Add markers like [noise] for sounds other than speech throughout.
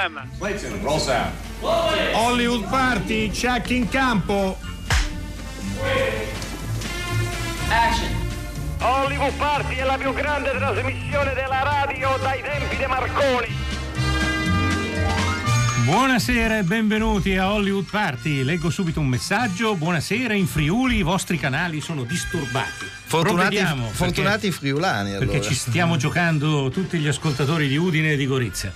Problem. Clayton, roll sound. Hollywood Party, check in campo. Action. Hollywood Party è la più grande trasmissione della radio dai tempi di Marconi. Buonasera e benvenuti a Hollywood Party. Leggo subito un messaggio. Buonasera, in Friuli i vostri canali sono disturbati. Fortunati, Provvediamo, fortunati perché, friulani allora. perché ci stiamo giocando tutti gli ascoltatori di Udine e di Gorizia.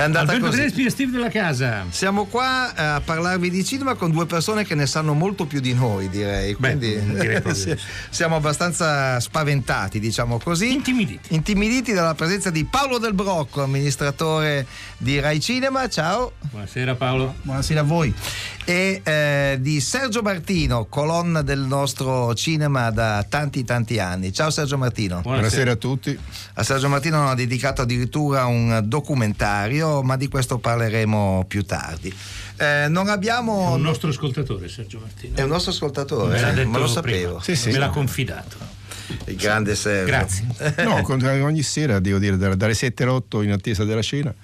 È andata Alberto così. Crespi e Steve della Casa. Siamo qua a parlarvi di cinema con due persone che ne sanno molto più di noi, direi. Beh, Quindi direi proprio [laughs] si- di sì. siamo abbastanza spaventati, diciamo così. Intimiditi. Intimiditi dalla presenza di Paolo Del Brocco, amministratore di Rai Cinema. Ciao. Buonasera Paolo. Buonasera a voi. E eh, di Sergio Martino, colonna del nostro cinema da tanti tanti anni. Ciao Sergio Martino. Buonasera a tutti. A Sergio Martino hanno dedicato addirittura un documentario, ma di questo parleremo più tardi. Eh, non È abbiamo. un nostro ascoltatore Sergio Martino. È un nostro ascoltatore, Me l'ha eh? detto ma lo sapevo. Sì, sì. Me l'ha confidato. Il grande Sergio. Grazie. [laughs] No, ogni sera devo dire da- dalle 7 alle 8 in attesa della cena. [laughs]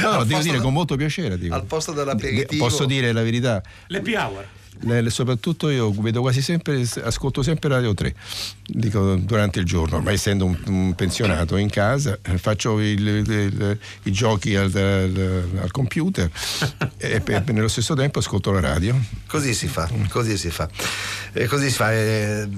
no, Al devo dire de- con molto piacere. dico. Al posto dell'aperitivo. Posso dire la verità. L'happy hour. Le- soprattutto io vedo quasi sempre, ascolto sempre Radio 3 dico, durante il giorno, ma essendo un, un pensionato in casa, faccio il- il- i giochi al, al- al computer e pe- nello stesso tempo ascolto la radio. Così si fa, così si fa. Eh, così si fa. Eh,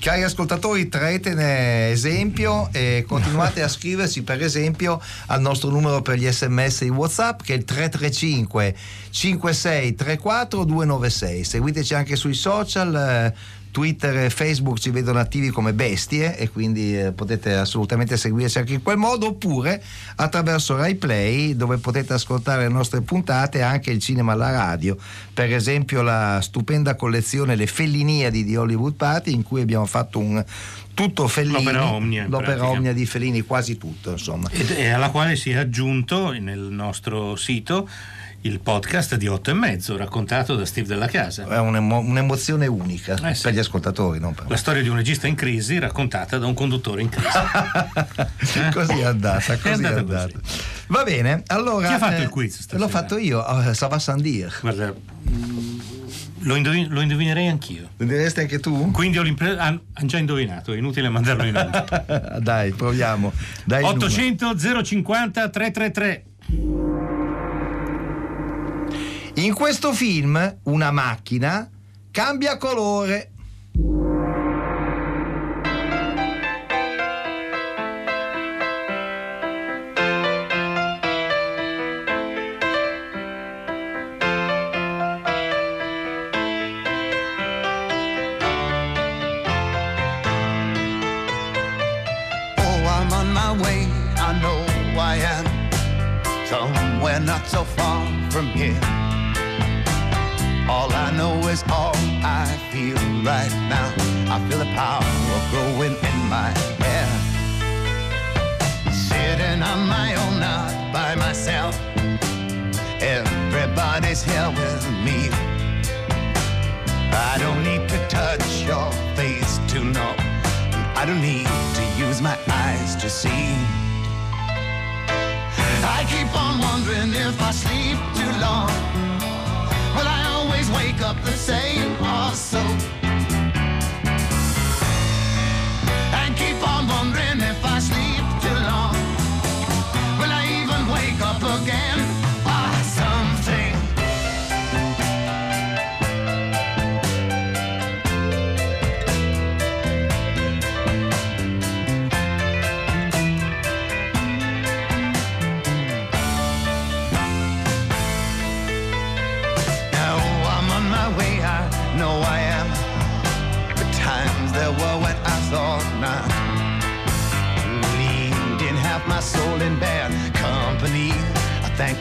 cari ascoltatori, traetene esempio e continuate a scriverci per esempio al nostro numero per gli sms di WhatsApp che è il 335 5634 296. Seguiteci anche sui social. eh, Twitter e Facebook ci vedono attivi come bestie e quindi eh, potete assolutamente seguirci anche in quel modo oppure attraverso Rai Play dove potete ascoltare le nostre puntate e anche il cinema alla radio. Per esempio la stupenda collezione Le Felliniadi di Hollywood Party in cui abbiamo fatto un tutto Fellini. L'opera omnia, l'opera omnia di Fellini quasi tutto insomma. È alla quale si è aggiunto nel nostro sito il podcast di 8 e mezzo raccontato da Steve della Casa. è un'emo- un'emozione unica Eh sì. per gli ascoltatori non per me. La storia di un regista in crisi raccontata da un conduttore in crisi. [laughs] Eh? così è andata, così è andata andata. così. Va bene, allora. Chi ha fatto il quiz stasera? L'ho fatto io, oh, ça va sans dire. Guarda, mm, lo, indovin- lo indovinerei anch'io. Lo diresti anche tu? Quindi ho l'impresa. Hanno già indovinato, è inutile mandarlo in onda. [laughs] Dai, proviamo. Dai il numero. 800 050 333. In questo film una macchina cambia colore. The same or so?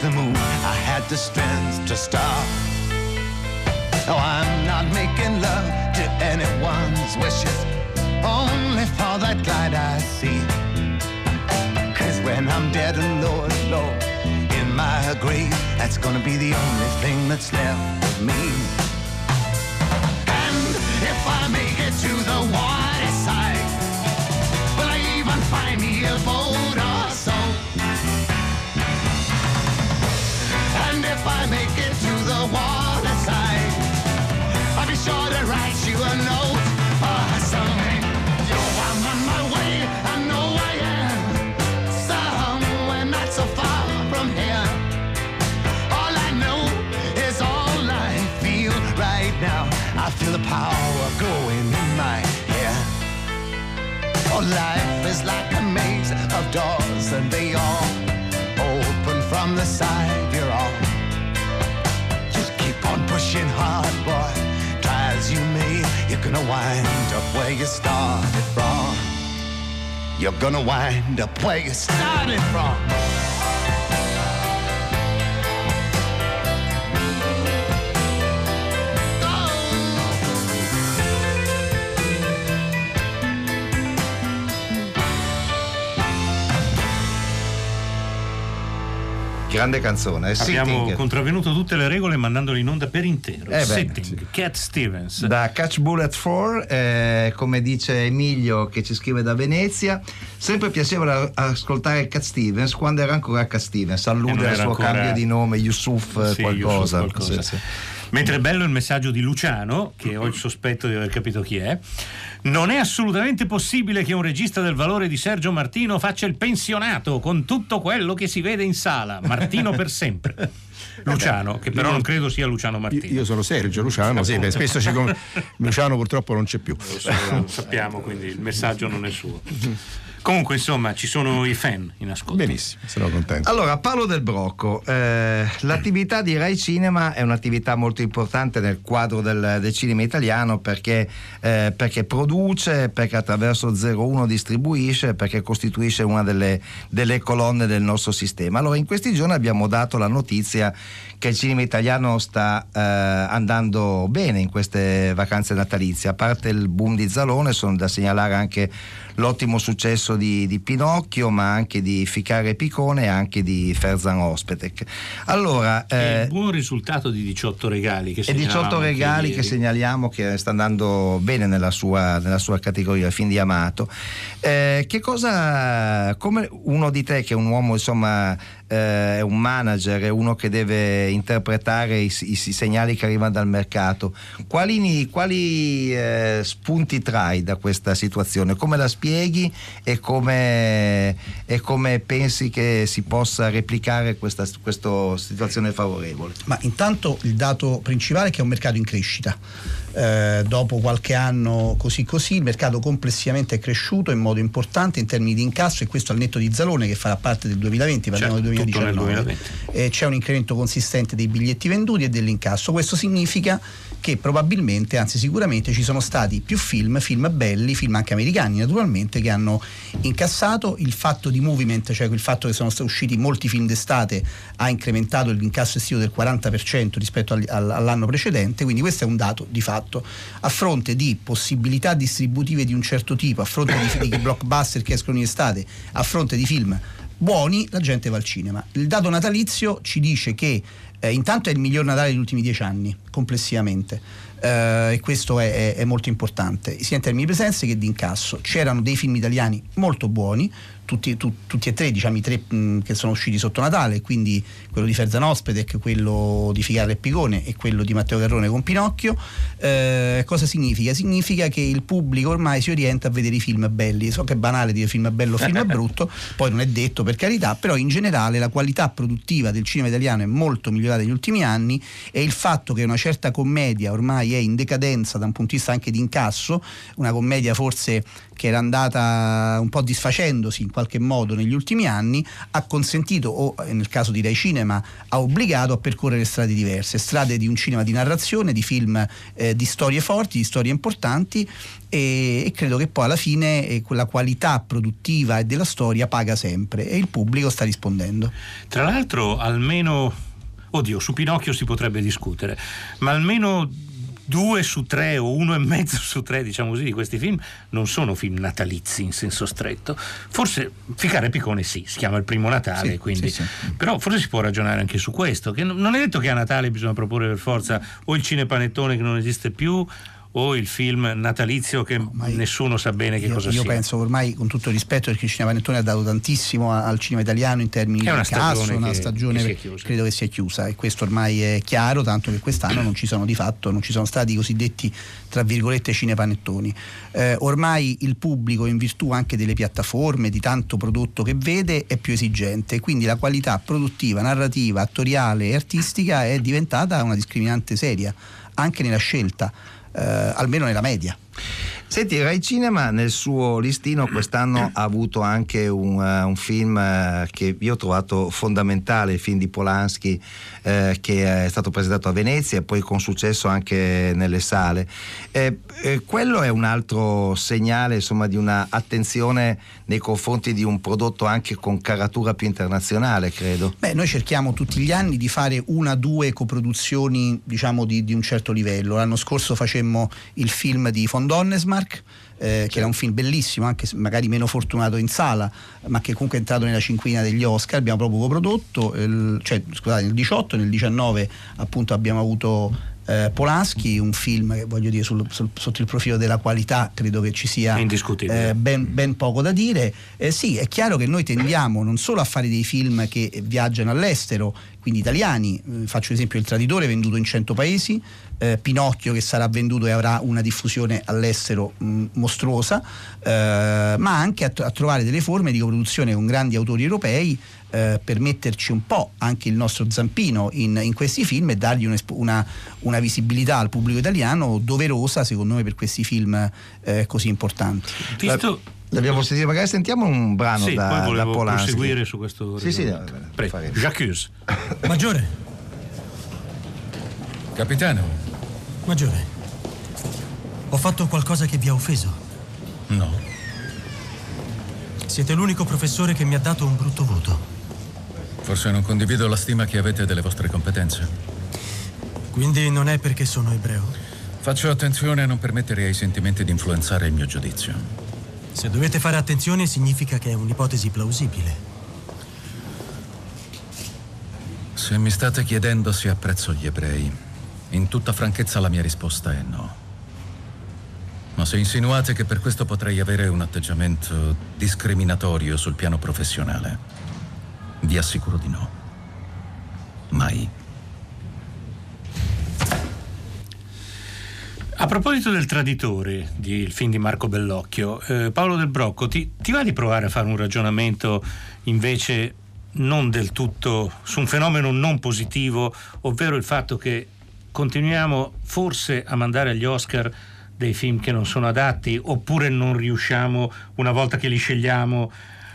The moon, I had the strength to stop. No, I'm not making love to anyone's wishes, only for that light I see. Cause when I'm dead and Lord, Lord, in my grave, that's gonna be the only thing that's left of me. And if I make is like a maze of doors, and they all open from the side you're on. Just keep on pushing hard, boy. Try as you may, you're gonna wind up where you started from. You're gonna wind up where you started from. Grande canzone. eh, Abbiamo Sitting. contravvenuto tutte le regole mandandolo in onda per intero. Eh Sitting, Cat Stevens. Da Catch Bullet 4, eh, come dice Emilio che ci scrive da Venezia, sempre piacevole ascoltare Cat Stevens quando era ancora Cat Stevens, allude al suo ancora- cambio di nome, Yusuf Sì, qualcosa. Yusuf qualcosa. Sì, sì. Mentre è bello il messaggio di Luciano, che ho il sospetto di aver capito chi è. Non è assolutamente possibile che un regista del valore di Sergio Martino faccia il pensionato con tutto quello che si vede in sala. Martino per sempre. [laughs] Luciano, che però non credo sia Luciano Martino. io sono Sergio Luciano, sì, beh, spesso ci con- [laughs] Luciano purtroppo non c'è più. Lo so, lo sappiamo, quindi il messaggio non è suo. [laughs] Comunque, insomma, ci sono i fan in ascolto. Benissimo, sono contento. Allora, Paolo del Brocco, eh, l'attività di Rai Cinema è un'attività molto importante nel quadro del, del cinema italiano perché, eh, perché produce, perché attraverso 01 distribuisce, perché costituisce una delle, delle colonne del nostro sistema. Allora, in questi giorni abbiamo dato la notizia che il cinema italiano sta eh, andando bene in queste vacanze natalizie, a parte il boom di Zalone, sono da segnalare anche l'ottimo successo di, di Pinocchio, ma anche di Ficare Picone e anche di Ferzan Ospetek. Allora, eh, buon risultato di 18 regali che e 18 segnalavamo anche regali che ieri. segnaliamo che sta andando bene nella sua, nella sua categoria, fin di amato. Eh, che cosa, come uno di te che è un uomo, insomma, eh, è un manager, è uno che deve interpretare i, i- i segnali che arrivano dal mercato, quali, quali, eh, spunti trai da questa situazione? Come la spieghi e come, e come pensi che si possa replicare questa, questa situazione favorevole? Ma intanto il dato principale è che è un mercato in crescita. Eh, dopo qualche anno così così il mercato complessivamente è cresciuto in modo importante in termini di incasso e questo al netto di Zalone che farà parte del 2020, parliamo Certo, del tutto nel 2019. 2020. Eh, c'è un incremento consistente dei biglietti venduti e dell'incasso. Questo significa che probabilmente, anzi sicuramente, ci sono stati più film, film belli, film anche americani naturalmente, che hanno incassato. Il fatto di movement, cioè il fatto che sono usciti molti film d'estate, ha incrementato l'incasso estivo del 40% rispetto al- al- all'anno precedente, quindi questo è un dato di fatto. A fronte di possibilità distributive di un certo tipo, a fronte di, di blockbuster che escono in estate, a fronte di film buoni, la gente va al cinema. Il dato natalizio ci dice che eh, intanto è il miglior Natale degli ultimi dieci anni, complessivamente. Eh, e questo è, è- è molto importante, sia in termini di presenze che di incasso. C'erano dei film italiani molto buoni, tutti, tu- tutti e tre, diciamo i tre mh, che sono usciti sotto Natale, quindi quello di Ferzan Ospedec, quello di Figaro e Picone e quello di Matteo Garrone con Pinocchio. Eh, cosa significa? Significa che il pubblico ormai si orienta a vedere i film belli. So che è banale dire film bello o film brutto, [laughs] poi non è detto per carità, però in generale la qualità produttiva del cinema italiano è molto migliorata negli ultimi anni e il fatto che una certa commedia ormai è in decadenza da un punto di vista anche di incasso, una commedia forse che era andata un po' disfacendosi in qualche modo negli ultimi anni, ha consentito, o eh, nel caso di Rai Cinema, ha obbligato a percorrere strade diverse, strade di un cinema di narrazione, di film eh, di storie forti, di storie importanti e, credo che poi alla fine eh, quella qualità produttiva e della storia paga sempre e il pubblico sta rispondendo. Tra l'altro, almeno, oddio, su Pinocchio si potrebbe discutere, ma almeno due su tre o uno e mezzo su tre, diciamo così, di questi film non sono film natalizi in senso stretto. Forse Ficare Piccone sì, si chiama il primo Natale, Sì, quindi. sì, Però forse si può ragionare anche su questo, che non è detto che a Natale bisogna proporre per forza o il cinepanettone che non esiste più o il film natalizio che nessuno sa bene che io, cosa io sia. Io penso ormai, con tutto il rispetto, perché il cinema panettone ha dato tantissimo al cinema italiano in termini di casso, stagione una stagione che credo che sia chiusa e questo ormai è chiaro, tanto che quest'anno non ci sono di fatto, non ci sono stati i cosiddetti tra virgolette cinepanettoni. Eh, ormai il pubblico, in virtù anche delle piattaforme, di tanto prodotto che vede, è più esigente, quindi la qualità produttiva, narrativa, attoriale e artistica è diventata una discriminante seria, anche nella scelta, almeno nella media. Senti, Rai Cinema nel suo listino quest'anno ha avuto anche un, eh, un film eh, che io ho trovato fondamentale, il film di Polanski eh, che è stato presentato a Venezia e poi con successo anche nelle sale. Eh, eh, quello è un altro segnale insomma, di una attenzione nei confronti di un prodotto anche con caratura più internazionale, credo. Beh, noi cerchiamo tutti gli anni di fare una, due coproduzioni diciamo di, di un certo livello. L'anno scorso facemmo il film di von Donnesmark, eh, che era un film bellissimo, anche se magari meno fortunato in sala, ma che comunque è entrato nella cinquina degli Oscar. Abbiamo proprio coprodotto, il- cioè scusate, nel 18, nel 19 appunto abbiamo avuto eh, Polanski, un film che voglio dire sul- sul- sotto il profilo della qualità credo che ci sia eh, ben, ben poco da dire. Eh, sì, è chiaro che noi tendiamo non solo a fare dei film che viaggiano all'estero, quindi italiani, eh, faccio esempio Il Traditore venduto in 100 paesi, eh, Pinocchio che sarà venduto e avrà una diffusione all'estero mh, mostruosa, eh, ma anche a, a trovare delle forme di coproduzione con grandi autori europei eh, per metterci un po' anche il nostro zampino in, in questi film e dargli una, una visibilità al pubblico italiano doverosa secondo me per questi film eh, così importanti. Visto, L'abbiamo sentito, magari sentiamo un brano sì, da, poi da Polanski. proseguire su questo. Sì, sì, no, Prego. J'accuse. [laughs] Maggiore, Capitano, maggiore. Ho fatto qualcosa che vi ha offeso. no. Siete l'unico professore che mi ha dato un brutto voto. Forse non condivido la stima che avete delle vostre competenze. Quindi non è perché sono ebreo. Faccio attenzione a non permettere ai sentimenti di influenzare il mio giudizio. Se dovete fare attenzione significa che è un'ipotesi plausibile. Se mi state chiedendo se apprezzo gli ebrei, in tutta franchezza la mia risposta è no. Ma se insinuate che per questo potrei avere un atteggiamento discriminatorio sul piano professionale, vi assicuro di no. Mai. A proposito del traditore, di- il film di Marco Bellocchio, eh, Paolo Del Brocco, ti, ti va di provare a fare un ragionamento invece non del tutto su un fenomeno non positivo, ovvero il fatto che continuiamo forse a mandare agli Oscar dei film che non sono adatti, oppure non riusciamo, una volta che li scegliamo,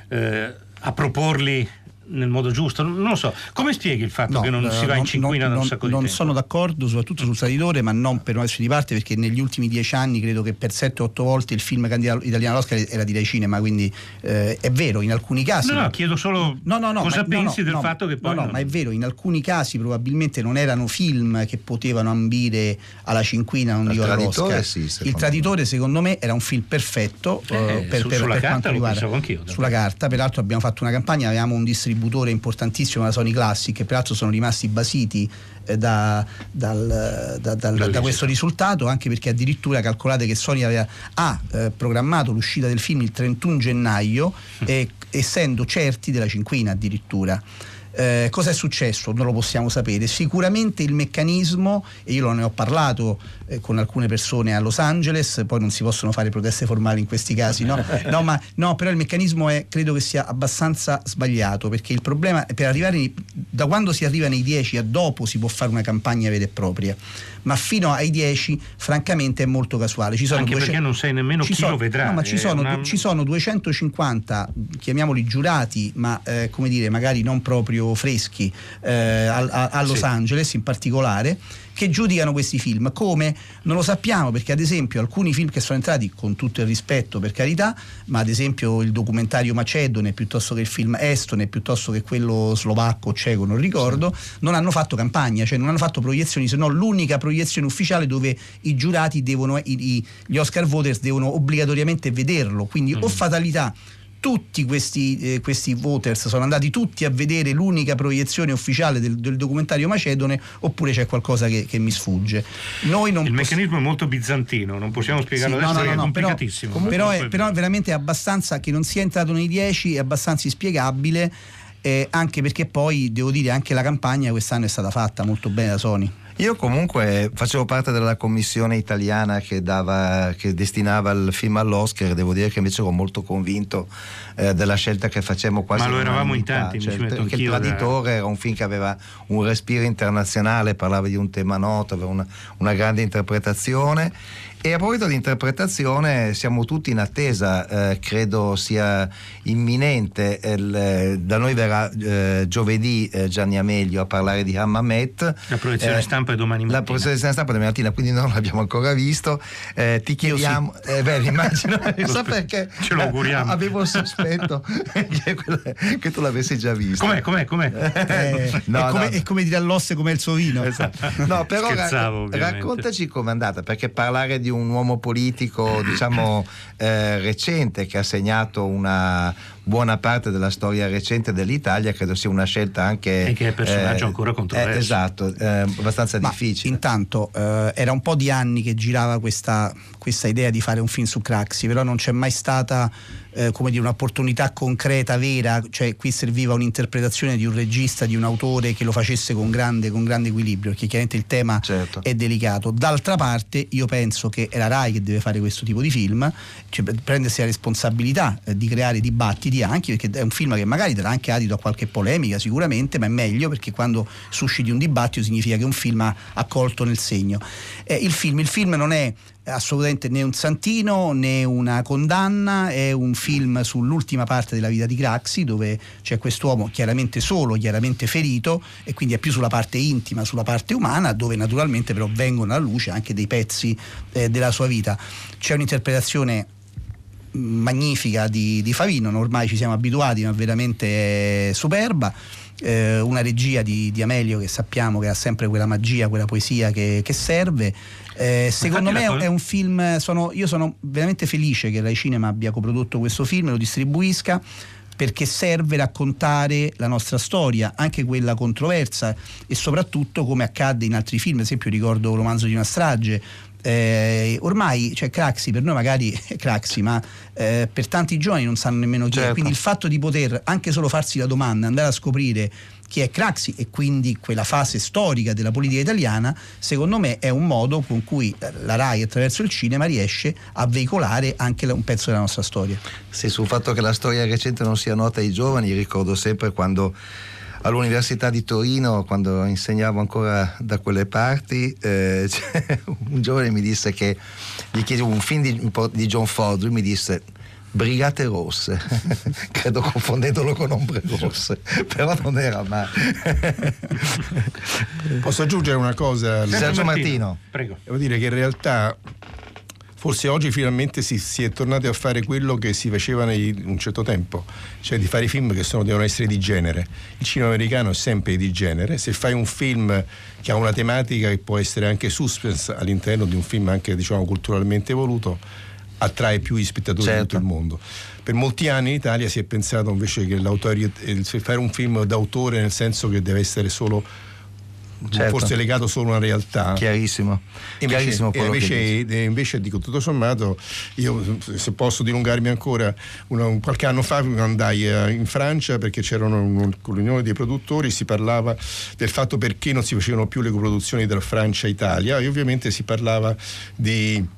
eh, a proporli nel modo giusto? Non lo so. Come spieghi il fatto No, che non eh, si va in non- cinquina non- da un non- sacco di Non tempo? sono d'accordo, soprattutto sul traditore, ma non per una di parte, perché negli ultimi dieci anni credo che per 7-8 volte il film candidato italiano all'Oscar era di Rai Cinema, quindi eh, è vero, in alcuni casi. No, no, chiedo solo No, no, no, cosa ma- pensi no, del no, fatto che poi. No, no, non- ma è vero, in alcuni casi probabilmente non erano film che potevano ambire alla cinquina, non Il dico all'Oscar. sì, secondo il Traditore secondo me era un film perfetto Eh, eh, per, su- per- sulla per carta quanto lo riguarda pensavo anch'io, sulla carta, peraltro abbiamo fatto una campagna, avevamo un distributore importantissimo, la Sony Classic, che peraltro sono rimasti basiti eh, da, dal- da- dal- da questo risultato, anche perché addirittura calcolate che Sony aveva, ha eh, programmato l'uscita del film il 31 gennaio, e- essendo certi della cinquina addirittura. Eh, cosa è successo? Non lo possiamo sapere. Sicuramente il meccanismo, e io ne ho parlato eh, con alcune persone a Los Angeles, poi non si possono fare proteste formali in questi casi, no? [laughs] No, ma, no, però il meccanismo è, credo che sia abbastanza sbagliato, perché il problema è per arrivare, da quando si arriva nei 10 a dopo si può fare una campagna vera e propria, ma fino ai 10 francamente è molto casuale. Ci sono Anche 200 perché non sai nemmeno chi sono- lo vedrà. no, ma ci sono, una- ci sono 250, chiamiamoli giurati, ma eh, come dire, magari non proprio freschi, eh, al- a, a Los Sì. Angeles in particolare, che giudicano questi film. Come? Non lo sappiamo perché ad esempio alcuni film che sono entrati, con tutto il rispetto per carità, ma ad esempio il documentario Macedone piuttosto che il film Estone, piuttosto che quello slovacco o ceco, non ricordo, non hanno fatto campagna, cioè non hanno fatto proiezioni, se no l'unica proiezione ufficiale dove i giurati devono, i- i- gli Oscar voters devono obbligatoriamente vederlo. Quindi o fatalità tutti questi, eh, questi, voters sono andati tutti a vedere l'unica proiezione ufficiale del, del documentario Macedone oppure c'è qualcosa che, che mi sfugge. Noi non Il poss- meccanismo è molto bizantino, non possiamo spiegarlo sì, adesso, no, no, no, è complicatissimo. Però, però, è, però veramente abbastanza che non sia entrato nei 10 è abbastanza inspiegabile. Eh, anche perché poi devo dire anche la campagna quest'anno è stata fatta molto bene da Sony. Io comunque facevo parte della commissione italiana che, dava, che destinava il film all'Oscar, devo dire che invece ero molto convinto eh, della scelta che facciamo quasi. Ma lo eravamo in tanti, cioè, perché il Traditore era un film che aveva un respiro internazionale, parlava di un tema noto, aveva una, una grande interpretazione e a proposito di interpretazione, siamo tutti in attesa, eh, credo sia imminente. Il, eh, da noi verrà eh, giovedì eh, Gianni Amelio a parlare di Hammamet. La proiezione eh, stampa è domani mattina. La proiezione stampa è domani mattina, quindi non l'abbiamo ancora visto. Eh, ti chiediamo, sì. eh, beh, immagino, [laughs] so perché ce lo auguriamo. avevo il sospetto [laughs] che, tu l'avessi già visto. Com'è? Com'è? com'è? [laughs] no, è, come, no. è come dire all'osse come il suo vino. Esatto. No, però ra- raccontaci com'è andata, perché parlare di di un uomo politico diciamo eh, recente che ha segnato una buona parte della storia recente dell'Italia credo sia una scelta anche e che è personaggio eh, ancora controverso. eh, esatto eh, abbastanza Ma difficile. intanto eh, era un po' di anni che girava questa, questa idea di fare un film su Craxi però non c'è mai stata eh, come dire, un'opportunità concreta, vera, cioè qui serviva un'interpretazione di un regista, di un autore che lo facesse con grande, con grande equilibrio, perché chiaramente il tema certo. è delicato. D'altra parte io penso che è la RAI che deve fare questo tipo di film, cioè prendersi la responsabilità eh, di creare dibattiti anche, perché è un film che magari darà anche adito a qualche polemica sicuramente, ma è meglio perché quando susciti un dibattito significa che un film ha, ha colto nel segno. Eh, il, film, il film non è assolutamente né un santino né una condanna, è un film sull'ultima parte della vita di Craxi dove c'è quest'uomo chiaramente solo, chiaramente ferito e quindi è più sulla parte intima, sulla parte umana dove naturalmente però vengono alla luce anche dei pezzi eh, della sua vita. C'è un'interpretazione magnifica di, di Favino, ormai ci siamo abituati ma veramente superba. Eh, una regia di, di, Amelio che sappiamo che ha sempre quella magia, quella poesia che, che serve eh, secondo me è un film, sono, io sono veramente felice che Rai Cinema abbia coprodotto questo film, lo distribuisca perché serve raccontare la nostra storia, anche quella controversa e soprattutto come accadde in altri film, ad esempio ricordo Romanzo di una strage, eh, ormai cioè Craxi per noi magari è [laughs] Craxi ma eh, per tanti giovani non sanno nemmeno chi certo. è quindi il fatto di poter anche solo farsi la domanda andare a scoprire chi è Craxi e quindi quella fase storica della politica italiana, secondo me è un modo con cui la RAI attraverso il cinema riesce a veicolare anche un pezzo della nostra storia. Sì, sul fatto che la storia recente non sia nota ai giovani, ricordo sempre quando all'Università di Torino, quando insegnavo ancora da quelle parti, eh, [laughs] un giovane mi disse che gli chiedevo un film di, di John Ford, lui mi disse Brigate Rosse, [laughs] credo confondendolo con Ombre Rosse, [laughs] però non era mai. Posso aggiungere una cosa? Sergio Martino, prego. Devo dire che in realtà forse oggi finalmente si, si, è tornati a fare quello che si faceva in un certo tempo, cioè di fare film che sono, devono essere di genere. Il cinema americano è sempre di genere, se fai un film che ha una tematica che può essere anche suspense all'interno di un film anche diciamo culturalmente evoluto, attrae più gli spettatori certo. di tutto il mondo. Per molti anni in Italia si è pensato invece che l'autore, fare un film d'autore nel senso che deve essere solo certo. forse legato solo a una realtà. Chiarissimo. Invece, Chiarissimo invece, invece, dico tutto sommato, io se posso dilungarmi ancora, una, qualche anno fa andai eh, in Francia perché c'erano un'unione dei produttori, si parlava del fatto perché non si facevano più le coproduzioni tra Francia e Italia e ovviamente si parlava di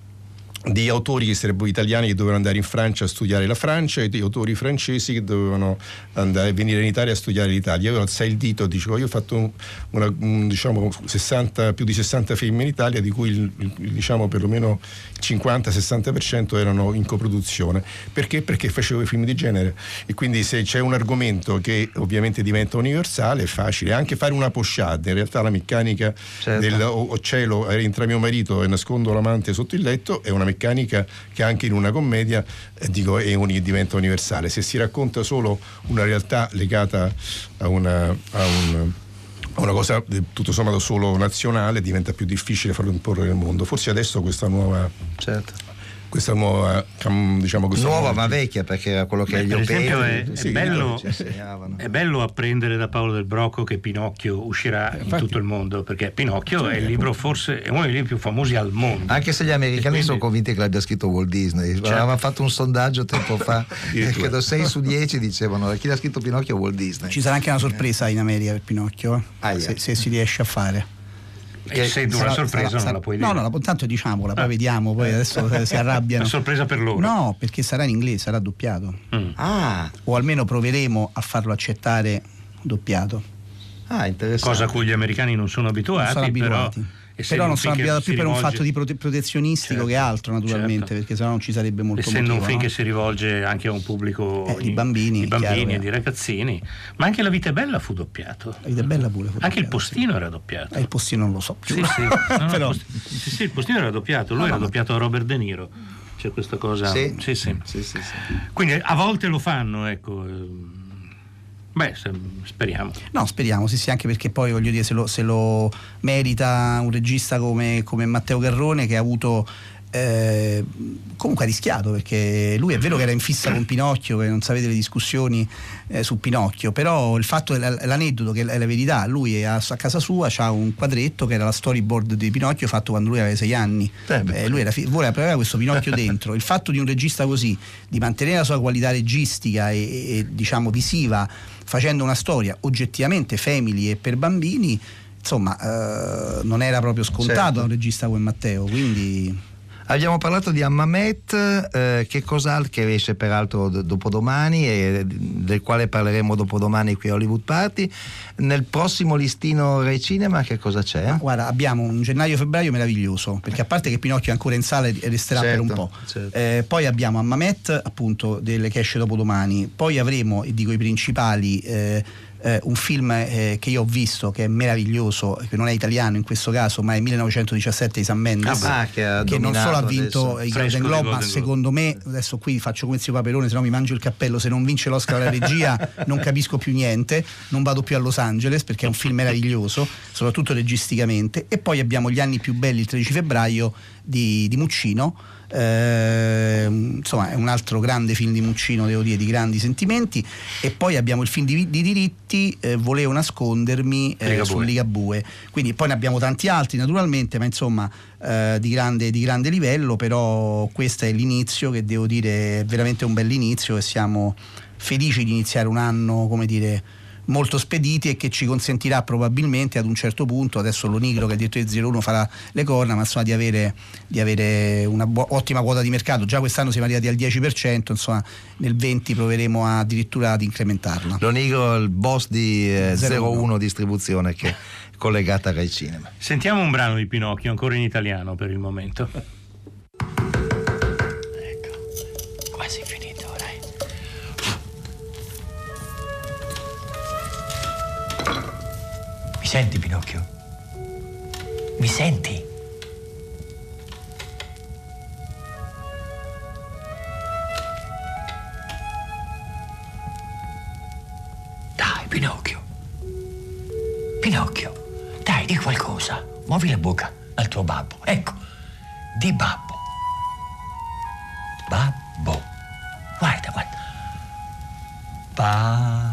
di autori che sarebbero italiani che dovevano andare in Francia a studiare la Francia e di autori francesi che dovevano andare, venire in Italia a studiare l'Italia. Io alzai il dito dicevo io ho fatto una, un, diciamo, 60, più di 60 film in Italia di cui il, il, diciamo, perlomeno il 50-60% erano in coproduzione. Perché? Perché facevo i film di genere e quindi se c'è un argomento che ovviamente diventa universale è facile. Anche fare una posciata, in realtà la meccanica certo. del o, o cielo entra mio marito e nascondo l'amante sotto il letto è una meccanica che anche in una commedia eh, dico, è un, diventa universale. Se si racconta solo una realtà legata a una, a un, una cosa tutto sommato solo nazionale diventa più difficile farlo imporre nel mondo. Forse adesso questa nuova certo questa nuova, diciamo questa Nuova ma vecchia perché era quello che Beh, gli per esempio è, è sì, bello, ci insegnavano. è bello apprendere da Paolo del Brocco che Pinocchio uscirà in infatti. tutto il mondo perché Pinocchio è il libro forse è uno dei libri più famosi al mondo Anche se gli americani quindi- sono convinti che l'abbia scritto Walt Disney. Avevamo fatto un sondaggio tempo fa [laughs] e credo 6 su 10 dicevano chi l'ha scritto Pinocchio Walt Disney. Ci sarà anche una sorpresa in America per Pinocchio, eh, Aia. se, se si riesce a fare. E se una Sarà- sorpresa sarà- non sarà- la puoi No, dire no, la- tanto diciamola, poi Ah. vediamo, poi adesso si [laughs] arrabbiano. Una sorpresa per loro. No, perché sarà in inglese, sarà doppiato. Mm. Ah, O almeno proveremo a farlo accettare doppiato. ah, interessante. cosa a cui gli americani non sono abituati, non sono abituati. però, Però, essendo non un sono abituati più per un rivolge- fatto di prote- protezionistico Certo, che altro, naturalmente, certo. perché sennò non ci sarebbe molto essendo un motivo. film no? che si rivolge anche a un pubblico Eh, di bambini, di bambini chiaro, e eh. di ragazzini, ma anche La vita è bella fu doppiato. La vita è bella pure. fu Anche il postino era doppiato. sì. Eh, il postino non lo so più. Sì, sì. [laughs] No, Però- il post- sì, sì, il postino era doppiato, lui No, era no, ma- doppiato a Robert De Niro. C'è questa cosa. Sì. sì, sì. Sì, sì, sì. Quindi a volte lo fanno, ecco. Beh, speriamo. No, speriamo, sì, sì, anche perché poi voglio dire, se lo, se lo merita un regista come, come Matteo Garrone che ha avuto. eh, comunque ha rischiato perché lui è vero che era in fissa con Pinocchio, che non sapete le discussioni eh, su Pinocchio, però il fatto, l'aneddoto che è la verità, lui è a, a casa sua ha un quadretto che era la storyboard di Pinocchio fatto quando lui aveva sei anni. Eh. Eh, lui era voleva aveva questo Pinocchio [laughs] dentro. Il fatto di un regista così, di mantenere la sua qualità registica e- e, diciamo visiva, facendo una storia oggettivamente family e per bambini, insomma, eh, non era proprio scontato Certo. un regista come Matteo. Quindi Abbiamo parlato di Ammamet, eh, che cos'altro che esce peraltro d- dopodomani e del quale parleremo dopodomani qui a Hollywood Party. Nel prossimo listino Rai Cinema che cosa c'è? Ma guarda, abbiamo un gennaio-febbraio meraviglioso, perché a parte che Pinocchio è ancora in sala e resterà Certo, per un po'. certo. Eh, poi abbiamo Ammamet, appunto, delle che esce dopodomani. Poi avremo, dico i principali, eh, eh, un film eh, che io ho visto che è meraviglioso, che non è italiano in questo caso, ma è 1917 di San Mendes, Ah, che ha non solo ha vinto adesso. i Fresco Golden Globe, ma Golden secondo me, adesso qui faccio come zio Paperone, se no mi mangio il cappello, se non vince l'Oscar alla regia [laughs] non capisco più niente, non vado più a Los Angeles perché è un film meraviglioso, soprattutto registicamente. E poi abbiamo Gli anni più belli il 13 febbraio di, di Muccino. Eh, insomma, è un altro grande film di Muccino, devo dire, di grandi sentimenti. E poi abbiamo il film di, di diritti, eh, Volevo nascondermi eh, Ligabue. su Ligabue. Quindi poi ne abbiamo tanti altri, naturalmente, ma insomma, eh, di, grande, di grande livello. Però questo è l'inizio, che devo dire è veramente un bell'inizio e siamo felici di iniziare un anno, come dire molto spediti e che ci consentirà probabilmente ad un certo punto, adesso lo Nigro che ha detto di 01 farà le corna, ma insomma di avere, di avere una buo- ottima quota di mercato. Già quest'anno siamo arrivati al 10%, insomma nel 20 proveremo addirittura ad incrementarla. Lo Nigro, il boss di eh, 01. 01 Distribuzione che è collegata a Rai Cinema. Sentiamo un brano di Pinocchio ancora in italiano per il momento. Senti, Pinocchio? Mi senti? Dai, Pinocchio. Pinocchio, dai, di qualcosa. Muovi la bocca al tuo babbo. Ecco, di babbo. Babbo. Guarda, guarda. Babbo.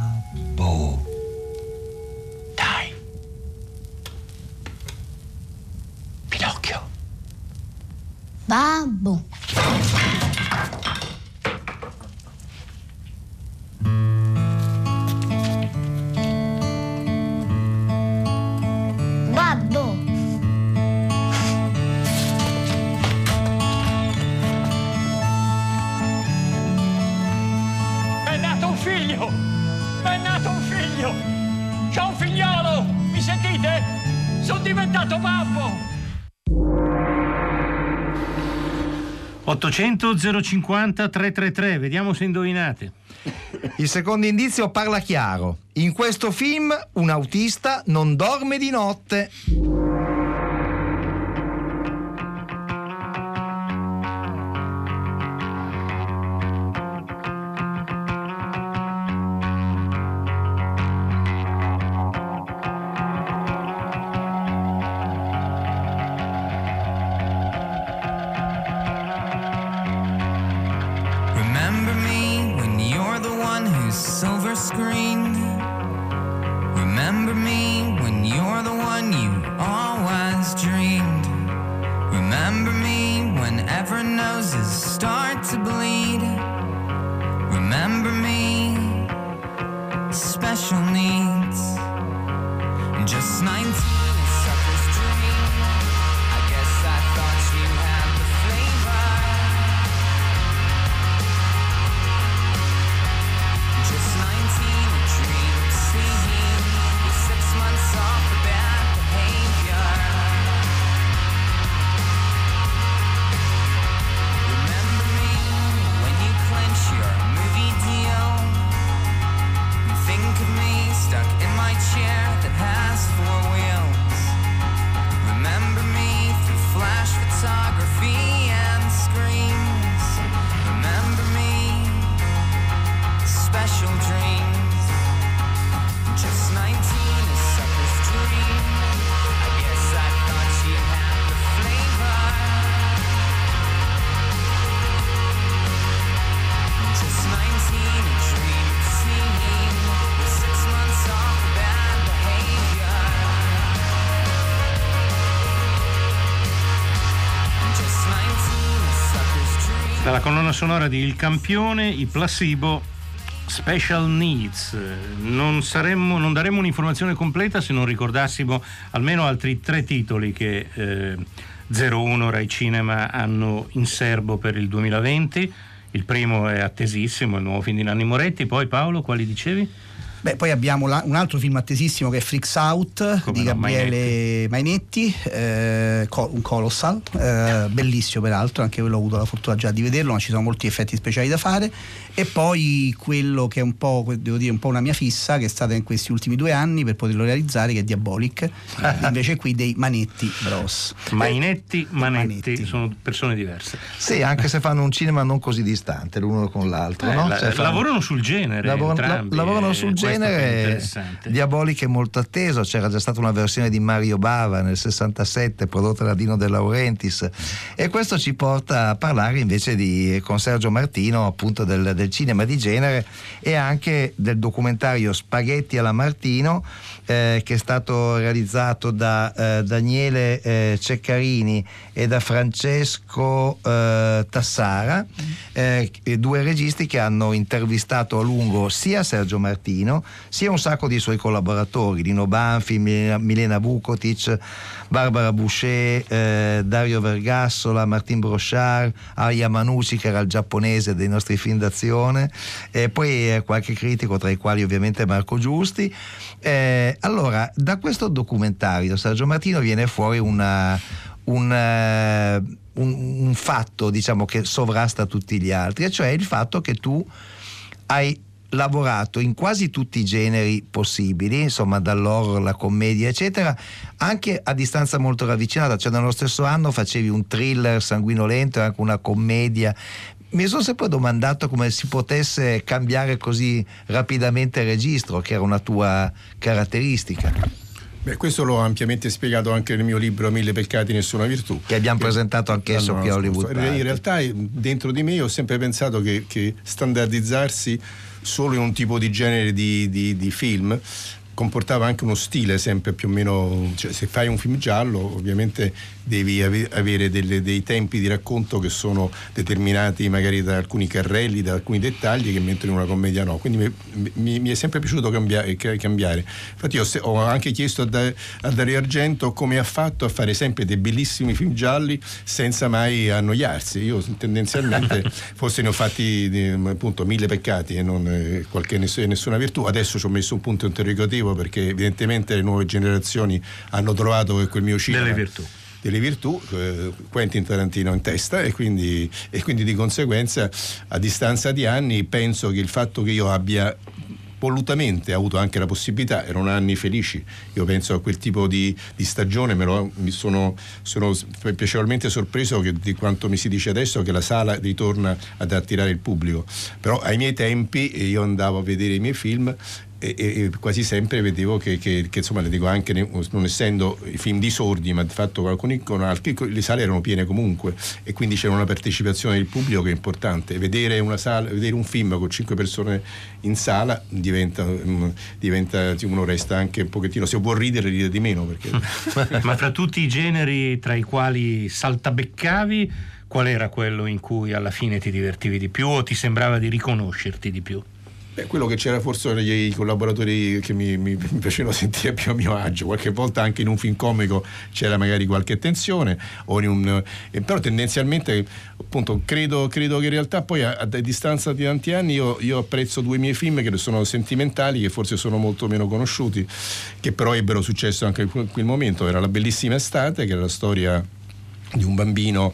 800 050 333, vediamo se indovinate. Il secondo indizio parla chiaro. In questo film un autista non dorme di notte. Noses start to bleed. Remember me, special needs. Colonna sonora di Il Campione, i Placebo Special Needs. Non, saremmo, non daremmo un'informazione completa se non ricordassimo almeno altri tre titoli che eh, 01 Rai Cinema hanno in serbo per il 2020. Il primo è attesissimo, il nuovo film di Nanni Moretti. Poi Paolo, quali dicevi? Beh, poi abbiamo la- un altro film attesissimo che è Freaks Out Come di no, Gabriele Mainetti, eh, co- un colossal, eh, bellissimo peraltro, anche quello ho avuto la fortuna già di vederlo, ma ci sono molti effetti speciali da fare. E poi quello che è un po', devo dire, un po' una mia fissa, che è stata in questi ultimi due anni per poterlo realizzare, che è Diabolic, [laughs] invece qui dei Manetti Bros. Mainetti, Manetti, sono persone diverse. Sì, anche se fanno un cinema non così distante l'uno con l'altro. Eh, no? la- Cioè, fanno- lavorano sul genere. Lavorano, entrambi, la- lavorano eh, sul è genere interessante. Diabolic è molto atteso c'era già stata una versione di Mario Bava nel 67 prodotta da Dino De Laurentiis e questo ci porta a parlare invece di, con Sergio Martino appunto del, del cinema di genere e anche del documentario Spaghetti alla Martino eh, che è stato realizzato da eh, Daniele eh, Ceccarini e da Francesco eh, Tassara, eh, e due registi che hanno intervistato a lungo sia Sergio Martino sia un sacco di suoi collaboratori, Lino Banfi, Milena, Milena Vukotic, Barbara Boucher, eh, Dario Vergassola, Martin Brochard, Aya Manucci che era il giapponese dei nostri film d'azione e poi eh, qualche critico tra i quali ovviamente Marco Giusti. Eh, allora, da questo documentario Sergio Martino viene fuori una, un, eh, un- un fatto diciamo che sovrasta tutti gli altri, e cioè il fatto che tu hai lavorato in quasi tutti i generi possibili, insomma dall'horror, la commedia, eccetera, anche a distanza molto ravvicinata, cioè nello stesso anno facevi un thriller sanguinolento e anche una commedia. Mi sono sempre domandato come si potesse cambiare così rapidamente il registro, che era una tua caratteristica. Beh, questo l'ho ampiamente spiegato anche nel mio libro Mille peccati, nessuna virtù. Che abbiamo presentato anch'esso L'anno qui a. Hollywood In realtà dentro di me ho sempre pensato che, che standardizzarsi solo in un tipo di genere di, di- di film comportava anche uno stile sempre più o meno, cioè se fai un film giallo ovviamente devi ave- avere delle- dei tempi di racconto che sono determinati magari da alcuni carrelli, da alcuni dettagli che mentre in una commedia no, quindi mi, mi- mi è sempre piaciuto cambia- ca- cambiare. Infatti ho, ho anche chiesto a, Da- a Dario Argento come ha fatto a fare sempre dei bellissimi film gialli senza mai annoiarsi. Io tendenzialmente [laughs] forse ne ho fatti appunto mille peccati e non eh, qualche ness- nessuna virtù. Adesso ci ho messo un punto interrogativo perché evidentemente le nuove generazioni hanno trovato che quel mio cinema Delle virtù. delle virtù, eh, Quentin Tarantino in testa e quindi, e quindi di conseguenza a distanza di anni penso che il fatto che io abbia volutamente avuto anche la possibilità, erano anni felici, io penso a quel tipo di, di stagione, me lo- mi sono, sono piacevolmente sorpreso che- di quanto mi si dice adesso che la sala ritorna ad attirare il pubblico, però ai miei tempi io andavo a vedere i miei film e, e quasi sempre vedevo che, che, che, insomma le dico anche non essendo i film di sordi ma di fatto alcuni con altri le sale erano piene comunque e quindi c'era una partecipazione del pubblico che è importante vedere, sala, vedere un film con cinque persone in sala diventa, mm, diventa uno resta anche un pochettino se può ridere ride di meno perché... [laughs] ma fra tutti i generi tra i quali saltabeccavi qual era quello in cui alla fine ti divertivi di più o ti sembrava di riconoscerti di più? Beh, quello che c'era forse nei collaboratori che mi, mi, [laughs] mi piacevano sentire più a mio agio, qualche volta anche in un film comico c'era magari qualche tensione, un, eh, però tendenzialmente appunto credo, credo, che in realtà poi a, a, distanza di tanti anni io, io, apprezzo due miei film che sono sentimentali, che forse sono molto meno conosciuti, che però ebbero successo anche in quel momento, era La bellissima estate, che era la storia di un bambino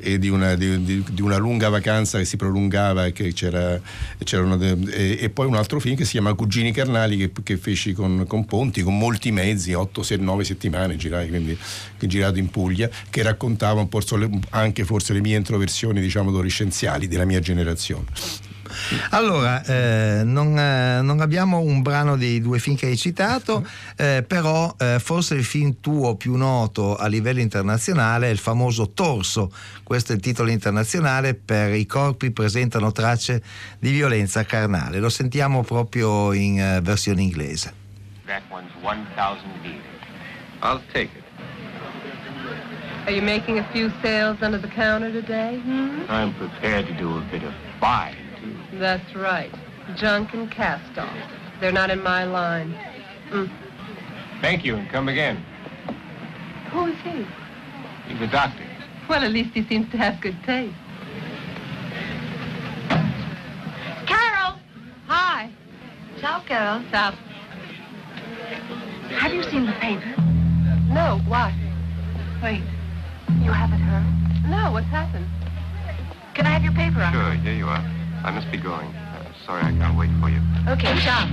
e di una, di, di, di una, lunga vacanza che si prolungava e, che c'era, e, e, poi un altro film che si chiama Cugini Carnali che, che feci con, con, Ponti, con molti mezzi, 8-9 settimane girai, quindi che girato in Puglia, che raccontava un po' anche forse le mie introversioni diciamo adolescenziali della mia generazione. Allora, eh, non, eh, non, abbiamo un brano dei due film che hai citato, eh, però eh, forse il film tuo più noto a livello internazionale è il famoso Torso, questo è il titolo internazionale per i corpi presentano tracce di violenza carnale. Lo sentiamo proprio in eh, versione inglese. That one's 1,000 lire. I'll take it. Are you making a few sales under the counter today? Hmm? I'm prepared to do a bit of buying. That's right. Junk and cast off. They're not in my line. Mm. Thank you, and come again. Who is he? He's a doctor. Well, at least he seems to have good taste. Carol! Hi. Ciao, Carol. Ciao. Have you seen the paper? No, why? Wait. You haven't heard? No, what's happened? Can I have your paper? Sure, here you are. I must be going. Uh, sorry I can't wait for you. Okay, ciao.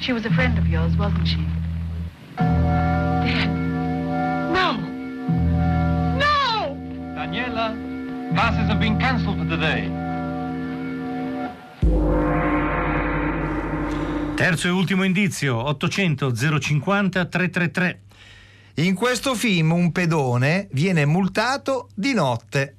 She was a friend of yours, wasn't she? No! No! Daniela, classes have been cancelled for today. Terzo e ultimo indizio, 800 050 333. In questo film un pedone viene multato di notte.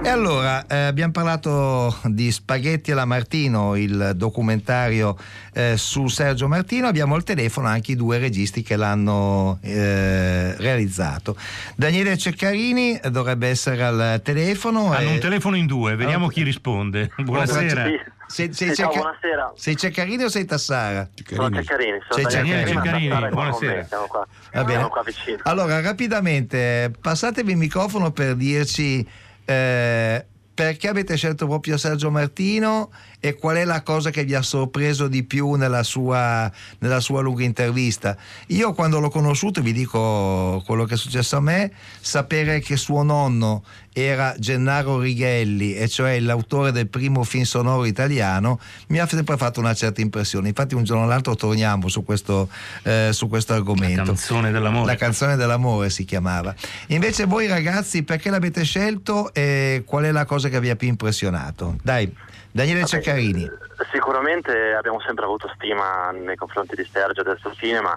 E allora eh, abbiamo parlato di Spaghetti alla Martino, il documentario eh, su Sergio Martino, abbiamo al telefono anche i due registi che l'hanno eh, realizzato. Daniele Ceccarini dovrebbe essere al telefono. Hanno un telefono in due, vediamo oh. chi risponde. Buonasera. Sei, sei, Ciao, Cecca- buonasera. sei Ceccarini o sei Tassara? Sono Ceccarini. Sono Sei Ceccarini, Tassara, buonasera. Siamo qua, Va bene. siamo qua vicino. Allora, rapidamente, passatevi il microfono per dirci eh, perché avete scelto proprio Sergio Martino e qual è la cosa che vi ha sorpreso di più nella sua, nella sua lunga intervista. Io quando l'ho conosciuto, vi dico quello che è successo a me, sapere che suo nonno era Gennaro Righelli, e cioè l'autore del primo film sonoro italiano, mi ha sempre fatto una certa impressione. Infatti un giorno o l'altro torniamo su questo, eh, su questo argomento. La canzone dell'amore. La canzone dell'amore si chiamava. Invece voi ragazzi perché l'avete scelto e qual è la cosa che vi ha più impressionato? Dai, Daniele Vabbè, Ceccarini. Sicuramente abbiamo sempre avuto stima nei confronti di Sergio e del suo cinema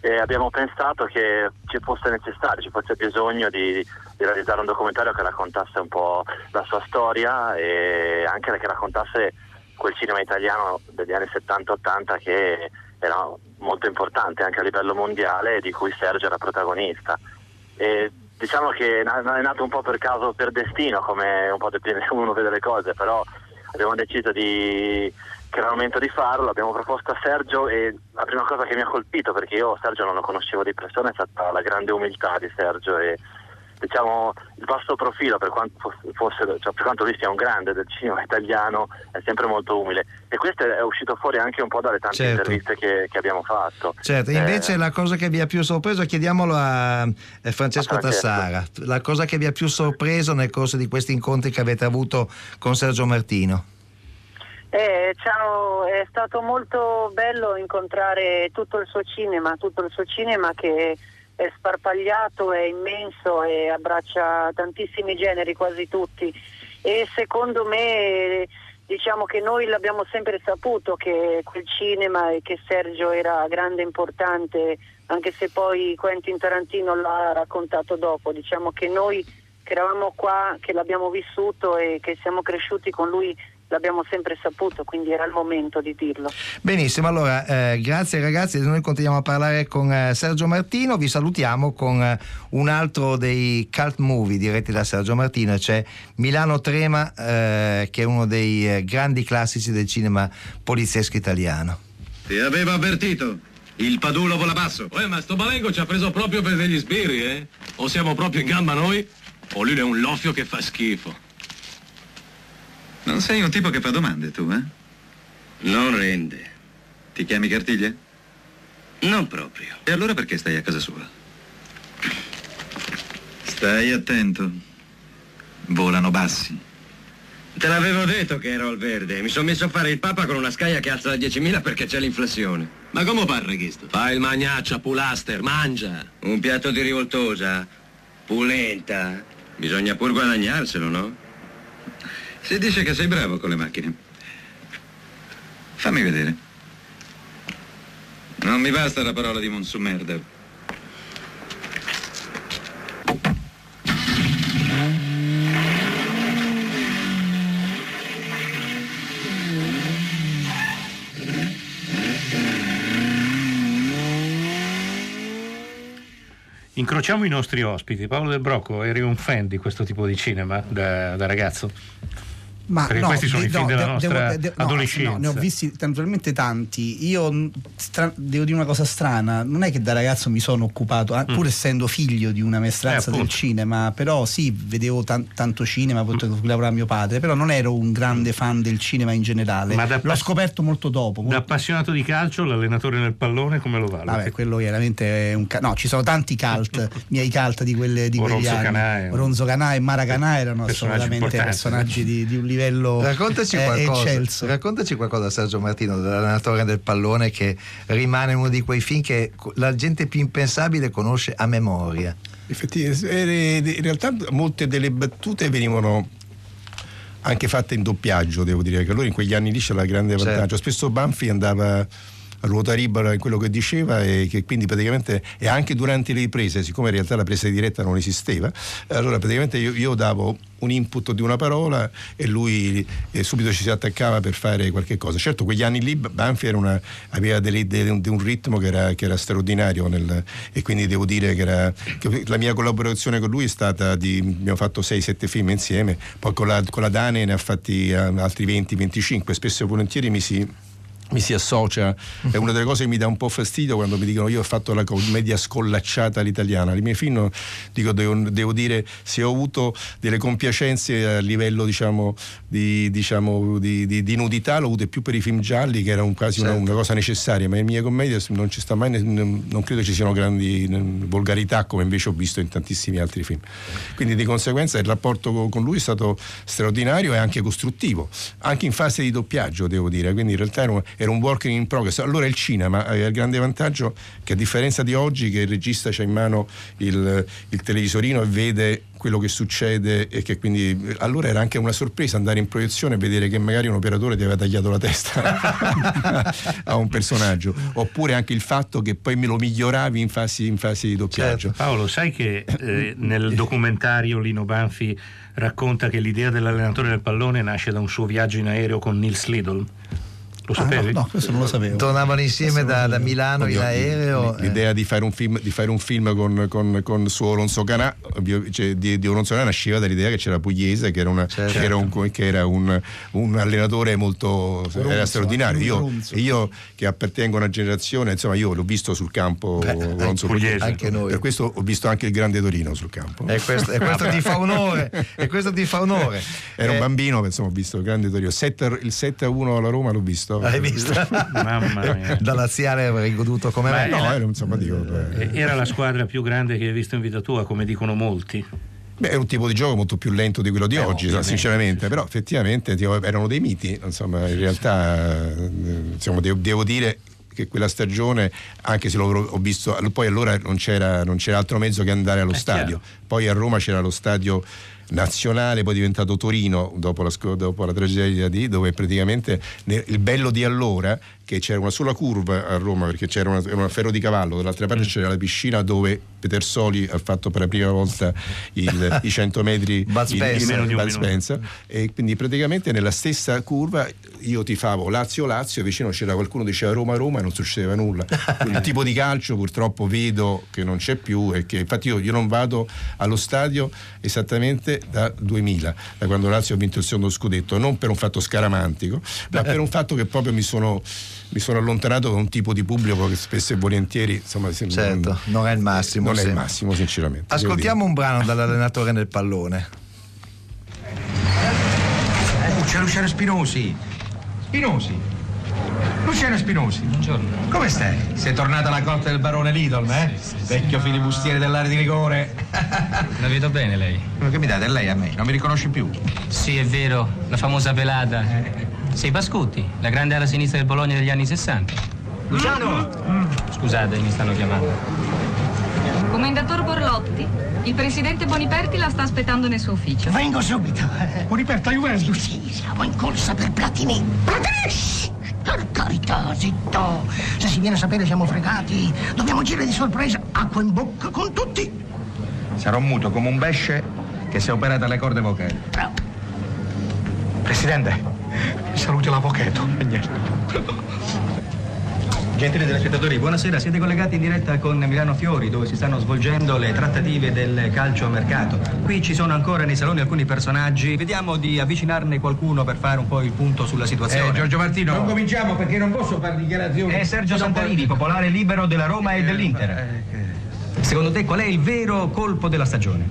e abbiamo pensato che ci fosse necessario, ci fosse bisogno di, di realizzare un documentario che raccontasse un po' la sua storia e anche che raccontasse quel cinema italiano degli anni 70-80 che era molto importante anche a livello mondiale e di cui Sergio era protagonista. E diciamo che è nato un po' per caso, per destino, come un po' [laughs] uno vede le cose, però abbiamo deciso di, che era il momento di farlo, abbiamo proposto a Sergio e la prima cosa che mi ha colpito, perché io Sergio non lo conoscevo di persona, è stata la grande umiltà di Sergio e diciamo il basso profilo per quanto, fosse, cioè, per quanto lui sia un grande del cinema italiano è sempre molto umile e questo è uscito fuori anche un po' dalle tante Certo. interviste che, che abbiamo fatto. Certo, invece Eh, la cosa che vi ha più sorpreso, chiediamolo a eh, Francesco A. Tassara, la cosa che vi ha più sorpreso nel corso di questi incontri che avete avuto con Sergio Martino. Eh, ciao, è stato molto bello incontrare tutto il suo cinema, tutto il suo cinema che è sparpagliato, è immenso e abbraccia tantissimi generi, quasi tutti. e secondo me diciamo che noi l'abbiamo sempre saputo che quel cinema e che Sergio era grande e importante anche se poi Quentin Tarantino l'ha raccontato dopo, diciamo che noi che eravamo qua, che l'abbiamo vissuto e che siamo cresciuti con lui l'abbiamo sempre saputo, quindi era il momento di dirlo. Benissimo, allora eh, grazie ragazzi, noi continuiamo a parlare con eh, Sergio Martino, vi salutiamo con eh, un altro dei cult movie diretti da Sergio Martino, cioè Milano Trema, eh, che è uno dei eh, grandi classici del cinema poliziesco italiano. Ti avevo avvertito. Il Padulo vola basso. Eh, ma sto Malengo ci ha preso proprio per degli sbirri, eh? O siamo proprio in gamba noi, o lui è un loffio che fa schifo. Non sei un tipo che fa domande, tu, eh? Non rende. Ti chiami Cartiglia? Non proprio. E allora perché stai a casa sua? Stai attento. Volano bassi. Te l'avevo detto che ero al verde. Mi sono messo a fare il papa con una scaglia che alza da 10.000 perché c'è l'inflazione. Ma come parla questo? Fai il magnaccia, pulaster, mangia. Un piatto di rivoltosa, pulenta. Bisogna pur guadagnarselo, no? Si dice che sei bravo con le macchine. Fammi vedere. Non mi basta la parola di Monsumerda. Incrociamo i nostri ospiti. Paolo Del Brocco, eri un fan di questo tipo di cinema da, da ragazzo? Ma Perché no, questi sono i film no, della de- nostra devo- de- no, adolescenza. no, ne ho visti naturalmente tanti. Io stra- devo dire una cosa strana: non è che da ragazzo mi sono occupato, ah, pur essendo figlio di una maestranza Mm. Eh, del cinema, però sì, vedevo tan- tanto cinema, con cui lavorava mio padre, però non ero un grande fan del cinema in generale. Ma da L'ho scoperto molto dopo. Da molto- appassionato di calcio, l'allenatore nel pallone come lo valuti? Vabbè, quello veramente è un ca- no, ci sono tanti cult, [laughs] miei cult di, quelle, di O quegli Ronzo anni. Canà. Ronzo Canà e Mara Canà erano assolutamente personaggi di, di un livello Raccontaci eh, qualcosa, eccelso. raccontaci qualcosa Sergio Martino, dell'allenatore del pallone che rimane uno di quei film che la gente più impensabile conosce a memoria. Effettivamente, eh, in realtà molte delle battute venivano anche fatte in doppiaggio, devo dire, che allora in quegli anni lì c'era il grande Certo. vantaggio. Spesso Banfi andava ruota libera in quello che diceva e che quindi praticamente e anche durante le riprese, siccome in realtà la presa diretta non esisteva, allora praticamente io, io davo un input di una parola e lui eh, subito ci si attaccava per fare qualche cosa. Certo, quegli anni lì Banfi una- aveva delle- delle- un, un ritmo che era, che era straordinario nel- e quindi devo dire che, era, che la mia collaborazione con lui è stata di, abbiamo fatto 6-7 film insieme, poi con la, con la Dane ne ha fatti eh, altri 20-25, spesso e volentieri mi si mi si associa, è una delle cose che mi dà un po' fastidio quando mi dicono io ho fatto la commedia scollacciata all'italiana. I miei film, dico, devo, devo dire, se ho avuto delle compiacenze a livello diciamo, di, diciamo, di, di- di nudità, l'ho avute più per i film gialli, che era un- quasi una, Certo. una cosa necessaria, ma in mie commedie non ci sta mai, non credo ci siano grandi volgarità come invece ho visto in tantissimi altri film. Quindi di conseguenza il rapporto co- con lui è stato straordinario e anche costruttivo, anche in fase di doppiaggio devo dire, quindi in realtà era un, era un working in progress. Allora il cinema aveva il grande vantaggio che a differenza di oggi che il regista ha in mano il, il televisorino e vede quello che succede e che quindi allora era anche una sorpresa andare in proiezione e vedere che magari un operatore ti aveva tagliato la testa [laughs] a un personaggio oppure anche il fatto che poi me lo miglioravi in fasi, in fasi di doppiaggio Paolo, sai che eh, nel [laughs] documentario Lino Banfi racconta che l'idea dell'allenatore del pallone nasce da un suo viaggio in aereo con Nils Lidl? Lo Ah, sapevi? no, no, questo non lo sapevo. Tornavano insieme da, da Milano in Oddio, aereo. l- L'idea di fare un film, di fare un film con, con, con suo Alonso Canà, cioè, di, di Alonso Canà nasceva dall'idea che c'era Pugliese, che era, una- Certo. che era un, che era un- un allenatore molto Ronzo, era straordinario. Io, io che appartengo a una generazione, insomma, io l'ho visto sul campo Alonso Pugliese. Pugliese. Anche noi. Per questo ho visto anche il grande Torino sul campo. E questo, e questo ti fa onore. E questo ti fa onore. Era un Eh, bambino, insomma, ho visto il grande Torino. Il 7 a 1 alla Roma l'ho visto. Hai visto? Mamma [laughs] mia. Da laziale avrei goduto come me. No, era, insomma, dico, eh, Eh, Era la squadra più grande che hai visto in vita tua, come dicono molti. Beh, è un tipo di gioco molto più lento di quello di Eh, oggi, sinceramente, però effettivamente tipo, erano dei miti, insomma, in realtà eh, insomma, devo, devo dire che quella stagione, anche se l'ho ho visto, poi allora non c'era, non c'era altro mezzo che andare allo È stadio, chiaro. poi a Roma c'era lo stadio nazionale, poi è diventato Torino dopo la, dopo la tragedia di dove praticamente ne- il bello di allora che c'era una sola curva a Roma perché c'era una, era un ferro di cavallo, dall'altra parte c'era la piscina dove Petersoli ha fatto per la prima volta il- [laughs] i 100 metri Bud Spencer. di Bud. Spencer. e quindi praticamente nella stessa curva io tifavo Lazio-Lazio e vicino c'era qualcuno che diceva Roma-Roma e non succedeva nulla. Il tipo di calcio purtroppo vedo che non c'è più e che infatti io, io non vado allo stadio esattamente da 2000, da quando Lazio ha vinto il secondo scudetto, non per un fatto scaramantico, ma per un fatto che proprio mi sono, mi sono allontanato da un tipo di pubblico che spesso e volentieri insomma, Certo, non è il massimo. non è il sempre. massimo sinceramente. Ascoltiamo un brano dall'allenatore nel pallone. Oh, c'è Luciano Spinosi. Spinosi. Luciano Spinosi. Buongiorno. Come stai? Sei tornata alla corte del barone Lidl, eh? Vecchio filibustiere dell'area di rigore. [laughs] La vedo bene lei. Quello che mi date è lei a me, non mi riconosci più. Sì, è vero, la famosa pelata. Sei Pascutti, la grande ala sinistra del Bologna degli anni 60. Luciano! Scusate, mi stanno chiamando. Commendator Borlotti, il presidente Boniperti la sta aspettando nel suo ufficio. Vengo subito. Boniperta Juventus? Sì, siamo in corsa per Platini. Platini! Per carità, zitto. Se si viene a sapere siamo fregati. Dobbiamo girare di sorpresa, acqua in bocca con tutti. Sarò muto come un besce che si è operato alle corde vocali. Presidente, saluti l'avvocato. E niente. Gentili telespettatori, buonasera. Siete collegati in diretta con Milano Fiori, dove si stanno svolgendo le trattative del calcio mercato. Qui ci sono ancora nei saloni alcuni personaggi. Vediamo di avvicinarne qualcuno per fare un po' il punto sulla situazione. Eh, Giorgio Martino. Non cominciamo perché non posso fare dichiarazioni. È Sergio Santarini, popolare libero della Roma e dell'Inter. Secondo te qual è il vero colpo della stagione?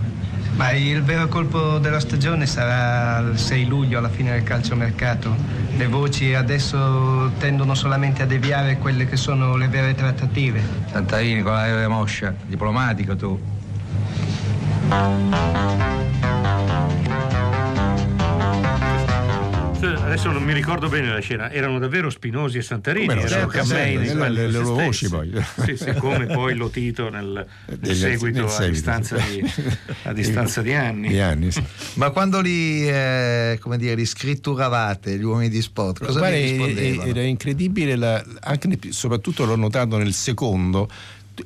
Ma il vero colpo della stagione sarà il 6 luglio alla fine del calciomercato. Le voci adesso tendono solamente a deviare quelle che sono le vere trattative. Santarini con l'aereo moscia, diplomatico tu. Adesso non mi ricordo bene la scena, erano davvero Spinosi e Santarini, erano certo, Cammei nei le- le loro voci poi. Sì, sì, come poi Lotito nel, nel Nel- seguito, nel a, seguito, distanza sì. di, a distanza di anni. Di anni, sì. Ma quando li, eh, come dire, li scritturavate gli uomini di sport, cosa Guarda, rispondevano? era incredibile, la- anche soprattutto l'ho notato nel secondo.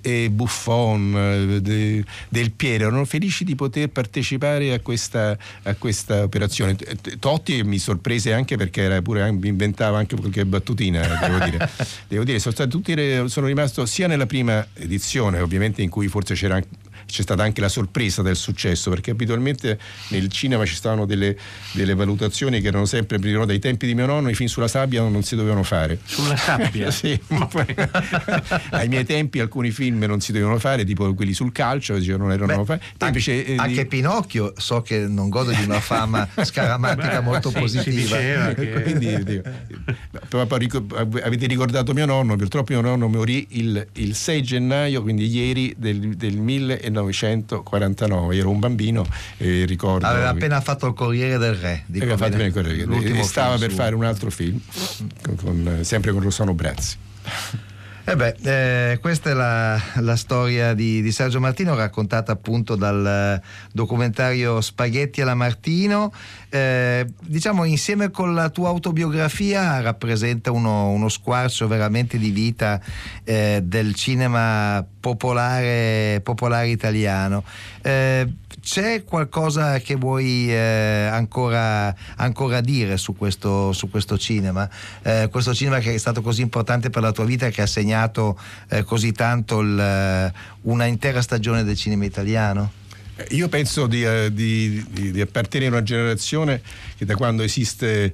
E Buffon, eh, de- Del Piero erano felici di poter partecipare a questa, a questa operazione. Totti mi sorprese anche perché era pure, mi inventava anche qualche battutina, devo dire. [laughs] devo dire sono, tutti, sono rimasto sia nella prima edizione, ovviamente in cui forse c'era anche- c'è stata anche la sorpresa del successo, perché abitualmente nel cinema ci stavano delle, delle valutazioni che erano sempre, no, dai tempi di mio nonno, i film sulla sabbia non si dovevano fare. Sulla sabbia? [laughs] sì. [laughs] Ai miei tempi alcuni film non si dovevano fare, tipo quelli sul calcio, dicevano non erano. Te invece, eh, Anche di- Pinocchio so che non gode di una fama [laughs] scaramantica Beh, molto sì, si positiva. che- Quindi, dico, però poi ric- avete ricordato mio nonno, purtroppo mio nonno morì il, il 6 gennaio, quindi ieri del, del 1949, ero un bambino e ricordo... Aveva appena fatto il Corriere del Re. Aveva fatto bene. bene quello che- L'ultimo e stava per suo. fare un altro film, con- con- sempre con Rossano Brazzi. Eh beh, eh, questa è la, la storia di, di Sergio Martino raccontata appunto dal eh, documentario Spaghetti alla Martino. Eh, diciamo insieme con la tua autobiografia rappresenta uno, uno squarcio veramente di vita eh, del cinema popolare, popolare italiano. Eh, c'è qualcosa che vuoi eh, ancora, ancora dire su questo, su questo cinema? Eh, questo cinema che è stato così importante per la tua vita che ha segnato eh, così tanto il, una intera stagione del cinema italiano? Eh, Io penso di, eh, di- di- di appartenere a una generazione che da quando esiste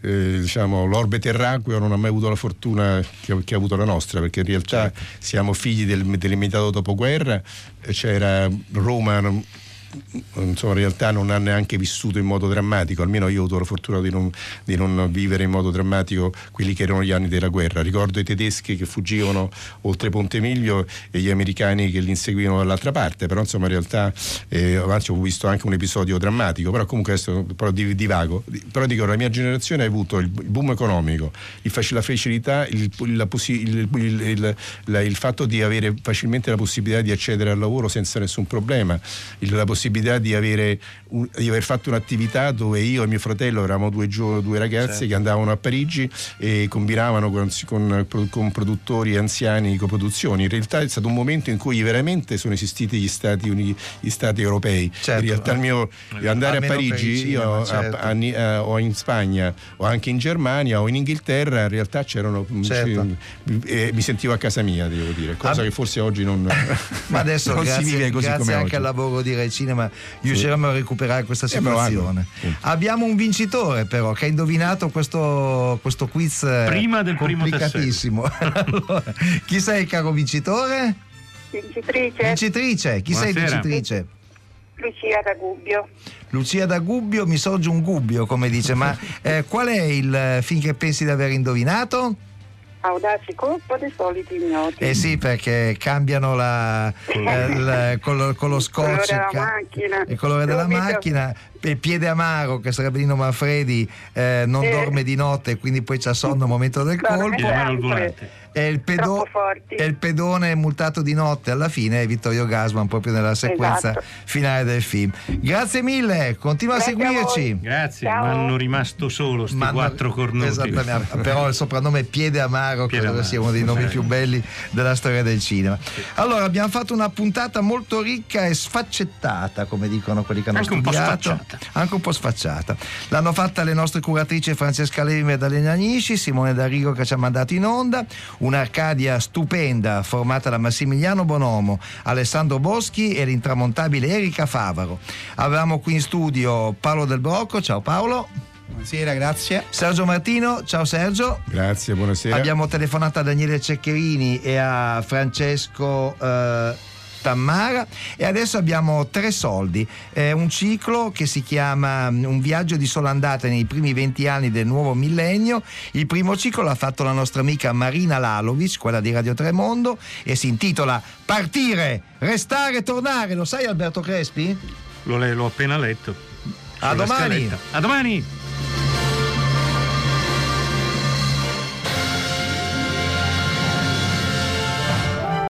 eh, diciamo, l'orbe terracqueo non ha mai avuto la fortuna che, che ha avuto la nostra, perché in realtà siamo figli del, dell'immediato dopoguerra, c'era Roma. Insomma, in realtà non ha neanche vissuto in modo drammatico, almeno io ho avuto la fortuna di non, di non vivere in modo drammatico quelli che erano gli anni della guerra. Ricordo i tedeschi che fuggivano oltre Ponte Miglio e gli americani che li inseguivano dall'altra parte, però insomma in realtà eh, ho visto anche un episodio drammatico, però comunque adesso però div- divago. Di- Però dico, la mia generazione ha avuto il boom economico, la facilità, il, la possi- il- il- il- fatto di avere facilmente la possibilità di accedere al lavoro senza nessun problema, la possibilità possibilità di, avere di aver fatto un'attività dove io e mio fratello eravamo due, gio- due ragazzi Certo. che andavano a Parigi e combinavano con, con- con produttori anziani coproduzioni. In realtà è stato un momento in cui veramente sono esistiti gli stati, uni- gli stati europei. Certo. In realtà il mio andare a Parigi, cinema, io a- certo. a- a- eh, o in Spagna o anche in Germania o in Inghilterra in realtà c'erano Certo. ci- eh, mi sentivo a casa mia devo dire cosa Ah. che forse oggi non, [laughs] Ma adesso non grazie, si vive così grazie come anche oggi al lavoro di Rai Cinema riusciremo a recuperare questa Eh, situazione. Abbiamo un vincitore però che ha indovinato questo, questo quiz eh, Prima del primo complicatissimo. allora, [laughs] chi sei caro vincitore? Vincitrice Vincitrice, chi sei Buonasera. vincitrice? Lucia da Gubbio. Lucia da Gubbio, mi sorge un gubbio come dice, ma [laughs] eh, qual è il eh, film che pensi di aver indovinato? Audace colpo dei soliti ignoti. Eh sì, perché cambiano la, eh, il- con, lo, con lo scotch colore della ca- macchina. il colore della macchina. Il piede amaro, che sarebbe Nino Manfredi, eh, non Eh. dorme di notte, quindi poi c'ha sonno al momento del colpo. Piede amaro al volante. E il, pedo- e il pedone multato di notte alla fine è Vittorio Gasman proprio nella sequenza Esatto. finale del film. Grazie mille, continua a seguirci. Grazie, ma hanno rimasto solo sti Ma no- quattro cornuti. Esattamente, però il soprannome Piede Amaro Piede credo Amaro, sia uno dei nomi più belli della storia del cinema. Allora, abbiamo fatto una puntata molto ricca e sfaccettata, come dicono quelli che hanno Anche un po' studiato. Anche un po' sfacciata. L'hanno fatta le nostre curatrici Francesca Levi e Maddalena Agnisci, Simone D'Arrigo che ci ha mandato in onda, un'Arcadia stupenda formata da Massimiliano Bonomo, Alessandro Boschi e l'intramontabile Erika Favaro. Avevamo qui in studio Paolo Del Brocco, ciao Paolo. Buonasera, grazie. Sergio Martino, ciao Sergio. grazie buonasera Abbiamo telefonato a Daniele Ceccherini e a Francesco eh, Tammara e adesso abbiamo tre soldi, Eh, un ciclo che si chiama mm, Un viaggio di sola andata nei primi 20 anni del nuovo millennio. Il primo ciclo l'ha fatto la nostra amica Marina Lalovic, quella di Radio Tremondo, e si intitola Partire, restare, tornare. Lo sai Alberto Crespi? Lo, le- l'ho appena letto. A domani. scaletta. A domani!